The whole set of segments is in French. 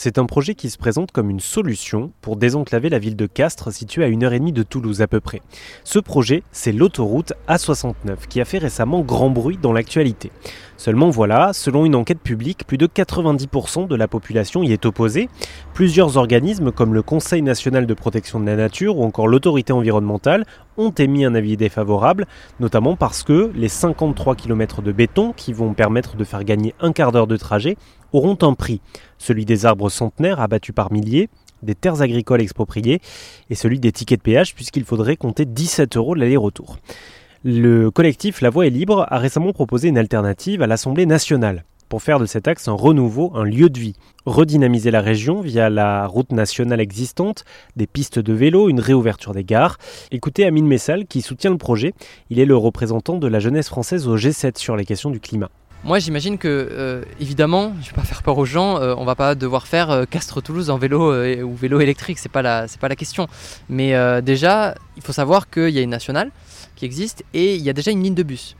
C'est un projet qui se présente comme une solution pour désenclaver la ville de Castres, située à une heure et demie de Toulouse à peu près. Ce projet, c'est l'autoroute A69, qui a fait récemment grand bruit dans l'actualité. Seulement voilà, selon une enquête publique, plus de 90% de la population y est opposée. Plusieurs organismes comme le Conseil national de protection de la nature ou encore l'autorité environnementale ont émis un avis défavorable, notamment parce que les 53 km de béton qui vont permettre de faire gagner un quart d'heure de trajet auront un prix, celui des arbres centenaires abattus par milliers, des terres agricoles expropriées et celui des tickets de péage puisqu'il faudrait compter 17 euros de l'aller-retour. Le collectif La Voix est libre a récemment proposé une alternative à l'Assemblée nationale pour faire de cet axe un renouveau, un lieu de vie. Redynamiser la région via la route nationale existante, des pistes de vélo, une réouverture des gares. Écoutez Amine Messal qui soutient le projet. Il est le représentant de la jeunesse française au G7 sur les questions du climat. Moi, j'imagine que, euh, évidemment, je vais pas faire peur aux gens, euh, on va pas devoir faire euh, Castres-Toulouse en vélo ou vélo électrique, c'est pas pas la question. Mais déjà, il faut savoir qu'il y a une nationale qui existe et il y a déjà une ligne de bus.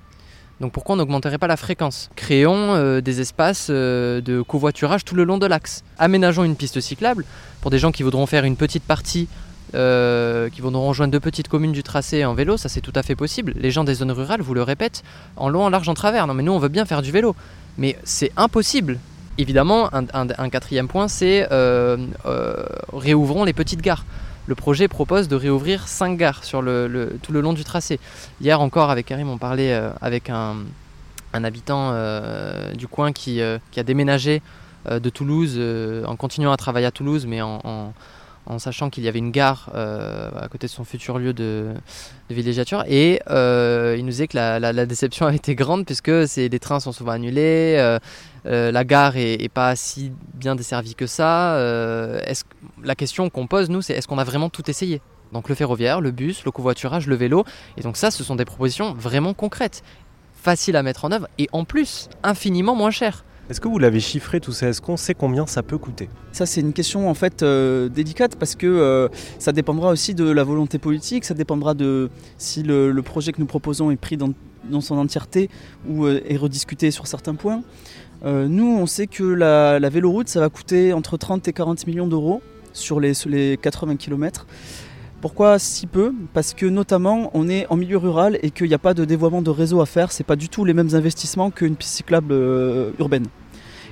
Donc pourquoi on n'augmenterait pas la fréquence? Créons des espaces de covoiturage tout le long de l'axe. Aménageons une piste cyclable pour des gens qui voudront faire une petite partie euh, qui vont nous rejoindre deux petites communes du tracé en vélo, ça c'est tout à fait possible. Les gens des zones rurales vous le répètent, en long, en large, en travers. Non mais nous on veut bien faire du vélo, mais c'est impossible. Évidemment, un, quatrième point, c'est euh, euh, réouvrons les petites gares. Le projet propose de réouvrir cinq gares sur tout le long du tracé. Hier encore avec Karim, on parlait avec un, habitant du coin qui, a déménagé de Toulouse en continuant à travailler à Toulouse, mais en sachant qu'il y avait une gare euh, à côté de son futur lieu de, villégiature. Et euh, il nous disait que la, déception a été grande puisque les trains sont souvent annulés, euh, la gare est, pas si bien desservie que ça. la question qu'on pose, nous, c'est est-ce qu'on a vraiment tout essayé? Donc le ferroviaire, le bus, le covoiturage, le vélo. Et donc ça, ce sont des propositions vraiment concrètes, faciles à mettre en œuvre et en plus infiniment moins chères. Est-ce que vous l'avez chiffré tout ça? Est-ce qu'on sait combien ça peut coûter? Ça c'est une question en fait euh, délicate parce que euh, ça dépendra aussi de la volonté politique, ça dépendra de si le, projet que nous proposons est pris dans, son entièreté ou euh, est rediscuté sur certains points. nous on sait que la, véloroute ça va coûter entre 30 et 40 millions d'euros sur les, sur les 80 km. Pourquoi si peu? Parce que notamment on est en milieu rural et qu'il n'y a pas de dévoiement de réseau à faire, c'est pas du tout les mêmes investissements qu'une piste cyclable euh, urbaine.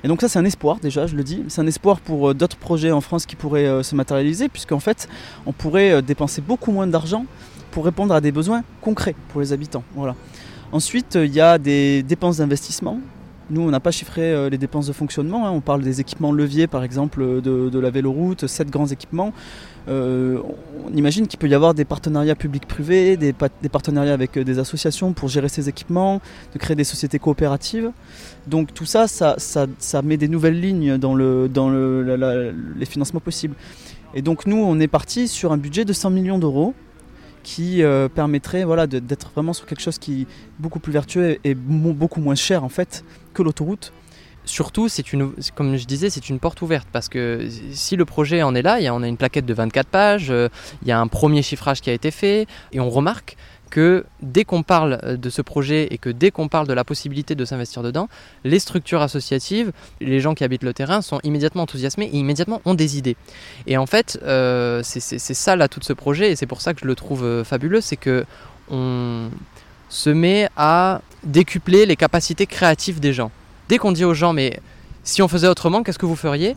Et donc ça c'est un espoir déjà, je le dis, c'est un espoir pour euh, d'autres projets en France qui pourraient euh, se matérialiser, puisqu'en fait on pourrait dépenser beaucoup moins d'argent pour répondre à des besoins concrets pour les habitants. Voilà. Ensuite il y a des dépenses d'investissement nous, on n'a pas chiffré euh, les dépenses de fonctionnement. Hein. On parle des équipements leviers, par exemple, de, la véloroute, sept grands équipements. Euh, on imagine qu'il peut y avoir des partenariats publics-privés, des, partenariats avec euh, des associations pour gérer ces équipements, de créer des sociétés coopératives. Donc tout ça, ça, met des nouvelles lignes dans, les financements possibles. Et donc nous, on est parti sur un budget de 100 millions d'euros qui euh, permettrait voilà, d'être vraiment sur quelque chose qui est beaucoup plus vertueux et beaucoup moins cher en fait que l'autoroute. Surtout, une, comme je disais, c'est une porte ouverte parce que si le projet en est là, on a une plaquette de 24 pages, euh, il y a un premier chiffrage qui a été fait et on remarque que dès qu'on parle euh, de ce projet et que dès qu'on parle de la possibilité de s'investir dedans, les structures associatives, les gens qui habitent le terrain sont immédiatement enthousiasmés et immédiatement ont des idées. Et en fait, euh, c'est ça là tout ce projet et c'est pour ça que je le trouve euh, fabuleux, c'est que on se met à décupler les capacités créatives des gens. Dès qu'on dit aux gens mais si on faisait autrement, qu'est-ce que vous feriez?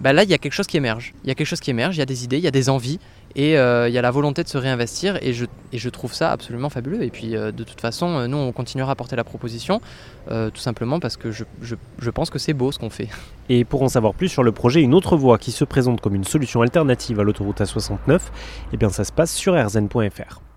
Bah là, il y a quelque chose qui émerge. Il y a quelque chose qui émerge, il y a des idées, il y a des envies, et euh, il y a la volonté de se réinvestir, et je, trouve ça absolument fabuleux. Et puis, euh, de toute façon, euh, nous, on continuera à porter la proposition, tout simplement parce que je pense que c'est beau ce qu'on fait. Et pour en savoir plus sur le projet, une autre voie qui se présente comme une solution alternative à l'autoroute A69, eh bien ça se passe sur rzn.fr.